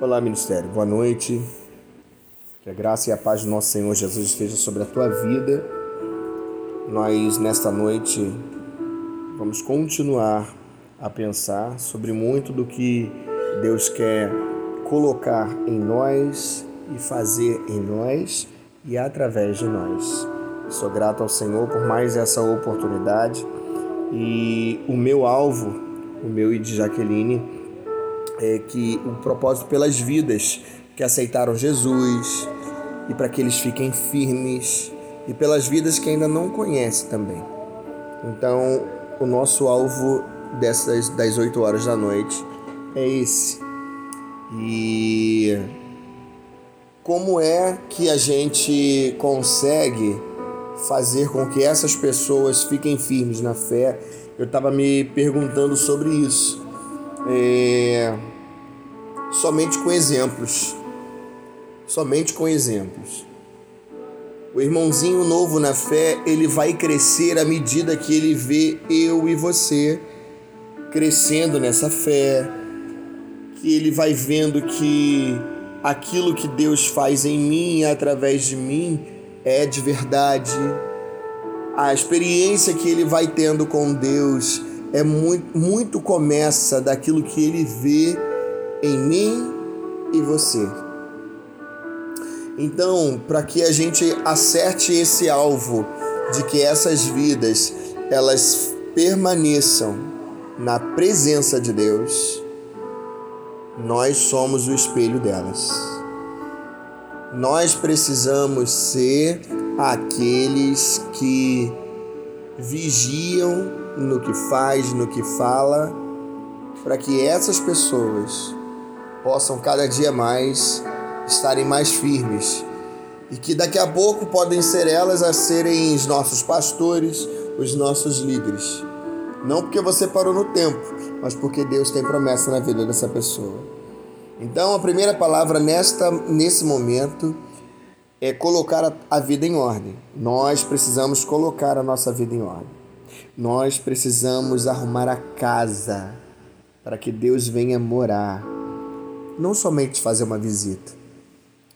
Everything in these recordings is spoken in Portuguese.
Olá, ministério. Boa noite. Que a graça e a paz do nosso Senhor Jesus esteja sobre a tua vida. Nós, nesta noite, vamos continuar a pensar sobre muito do que Deus quer colocar em nós e fazer em nós e através de nós. Sou grato ao Senhor por mais essa oportunidade e o meu alvo, o meu e de Jaqueline, é que o propósito pelas vidas que aceitaram Jesus e para que eles fiquem firmes e pelas vidas que ainda não conhecem também. Então, o nosso alvo dessas das 8 horas da noite é esse. E como é que a gente consegue fazer com que essas pessoas fiquem firmes na fé? Eu estava me perguntando sobre isso. É somente com exemplos. Somente com exemplos. O irmãozinho novo na fé, ele vai crescer à medida que ele vê eu e você crescendo nessa fé, que ele vai vendo que aquilo que Deus faz em mim através de mim é de verdade. A experiência que ele vai tendo com Deus é muito, muito começa daquilo que ele vê em mim e você. Então, para que a gente acerte esse alvo de que essas vidas elas permaneçam na presença de Deus, nós somos o espelho delas. Nós precisamos ser aqueles que vigiam no que faz, no que fala, para que essas pessoas possam cada dia mais estarem mais firmes e que daqui a pouco podem ser elas a serem os nossos pastores, os nossos líderes. Não porque você parou no tempo, mas porque Deus tem promessa na vida dessa pessoa. Então, a primeira palavra nesta nesse momento é colocar a, vida em ordem. Nós precisamos colocar a nossa vida em ordem. Nós precisamos arrumar a casa para que Deus venha morar não somente fazer uma visita.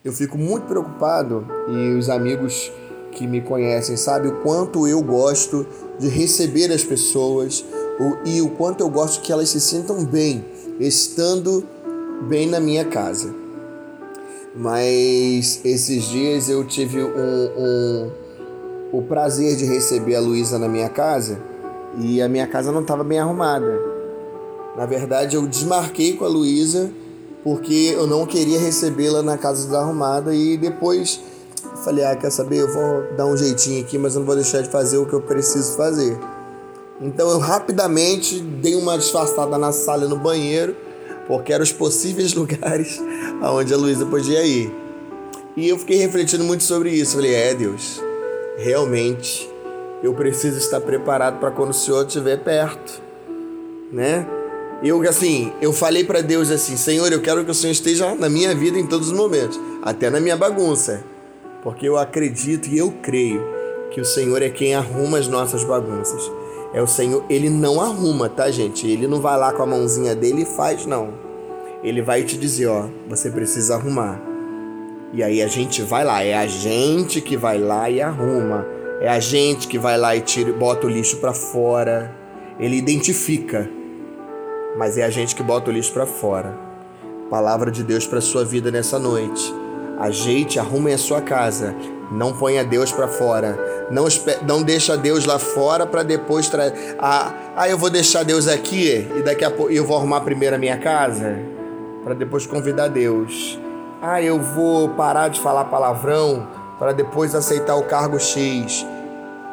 Eu fico muito preocupado e os amigos que me conhecem sabem o quanto eu gosto de receber as pessoas e o quanto eu gosto que elas se sintam bem estando bem na minha casa. Mas esses dias eu tive um, um, o prazer de receber a Luísa na minha casa e a minha casa não estava bem arrumada. Na verdade, eu desmarquei com a Luísa porque eu não queria recebê-la na casa desarrumada e depois falei, ah, quer saber, eu vou dar um jeitinho aqui, mas eu não vou deixar de fazer o que eu preciso fazer. Então eu rapidamente dei uma disfarçada na sala e no banheiro, porque eram os possíveis lugares aonde a Luísa podia ir. E eu fiquei refletindo muito sobre isso. Falei, é Deus, realmente eu preciso estar preparado para quando o Senhor estiver perto, né? eu assim, eu falei para Deus assim, Senhor, eu quero que o Senhor esteja na minha vida em todos os momentos, até na minha bagunça, porque eu acredito e eu creio que o Senhor é quem arruma as nossas bagunças. É o Senhor, ele não arruma, tá, gente? Ele não vai lá com a mãozinha dele e faz não. Ele vai te dizer, ó, você precisa arrumar. E aí a gente vai lá, é a gente que vai lá e arruma. É a gente que vai lá e tira, bota o lixo para fora. Ele identifica mas é a gente que bota o lixo para fora. Palavra de Deus para sua vida nessa noite. Ajeite, arrume a sua casa. Não ponha Deus para fora. Não, não deixa Deus lá fora para depois trazer. Ah, ah, eu vou deixar Deus aqui e daqui a pouco eu vou arrumar primeiro a minha casa para depois convidar Deus. Ah, eu vou parar de falar palavrão para depois aceitar o cargo X.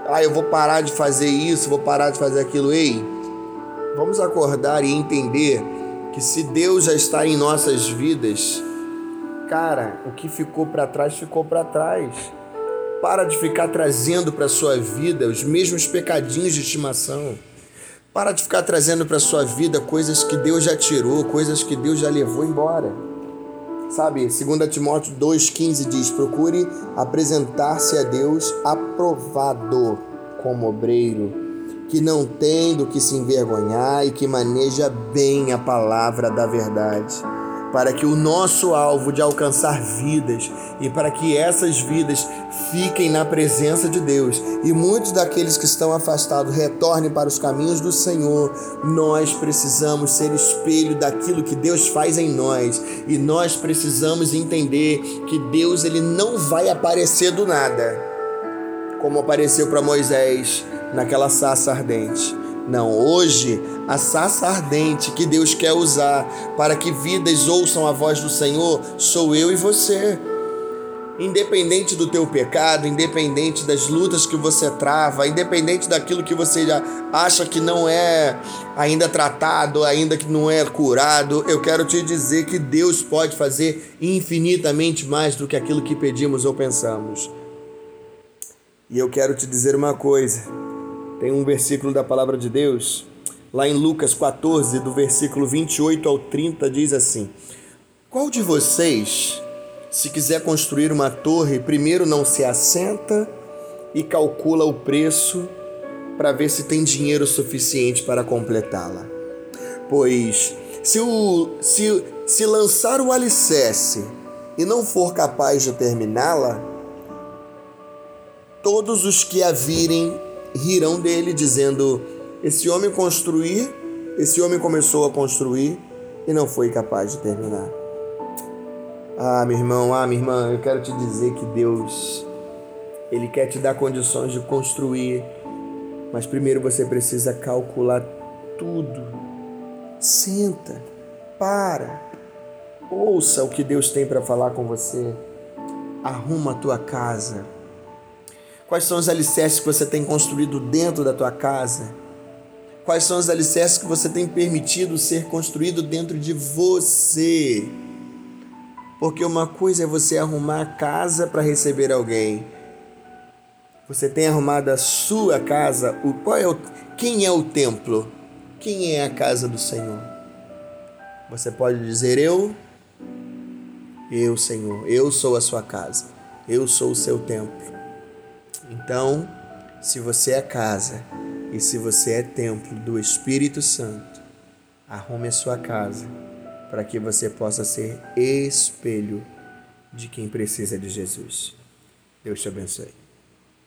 Ah, eu vou parar de fazer isso, vou parar de fazer aquilo. Ei, Vamos acordar e entender que se Deus já está em nossas vidas, cara, o que ficou para trás ficou para trás. Para de ficar trazendo para sua vida os mesmos pecadinhos de estimação. Para de ficar trazendo para sua vida coisas que Deus já tirou, coisas que Deus já levou embora. Sabe, 2 Timóteo 2,15 diz: procure apresentar-se a Deus aprovado como obreiro que não tem do que se envergonhar e que maneja bem a palavra da verdade. Para que o nosso alvo de alcançar vidas e para que essas vidas fiquem na presença de Deus e muitos daqueles que estão afastados retornem para os caminhos do Senhor, nós precisamos ser espelho daquilo que Deus faz em nós e nós precisamos entender que Deus ele não vai aparecer do nada, como apareceu para Moisés naquela saça ardente. Não, hoje a saça ardente que Deus quer usar para que vidas ouçam a voz do Senhor sou eu e você. Independente do teu pecado, independente das lutas que você trava, independente daquilo que você já acha que não é ainda tratado, ainda que não é curado, eu quero te dizer que Deus pode fazer infinitamente mais do que aquilo que pedimos ou pensamos. E eu quero te dizer uma coisa tem um versículo da palavra de Deus, lá em Lucas 14, do versículo 28 ao 30, diz assim: Qual de vocês, se quiser construir uma torre, primeiro não se assenta e calcula o preço para ver se tem dinheiro suficiente para completá-la? Pois, se, o, se, se lançar o alicerce e não for capaz de terminá-la, todos os que a virem rirão dele, dizendo: Esse homem construir, esse homem começou a construir e não foi capaz de terminar. Ah, meu irmão, ah, minha irmã, eu quero te dizer que Deus, Ele quer te dar condições de construir, mas primeiro você precisa calcular tudo. Senta, para, ouça o que Deus tem para falar com você, arruma a tua casa Quais são os alicerces que você tem construído dentro da tua casa? Quais são os alicerces que você tem permitido ser construído dentro de você? Porque uma coisa é você arrumar a casa para receber alguém. Você tem arrumado a sua casa. O qual é o, quem é o templo? Quem é a casa do Senhor? Você pode dizer eu, eu, Senhor, eu sou a sua casa. Eu sou o seu templo. Então, se você é casa e se você é templo do Espírito Santo, arrume a sua casa para que você possa ser espelho de quem precisa de Jesus. Deus te abençoe.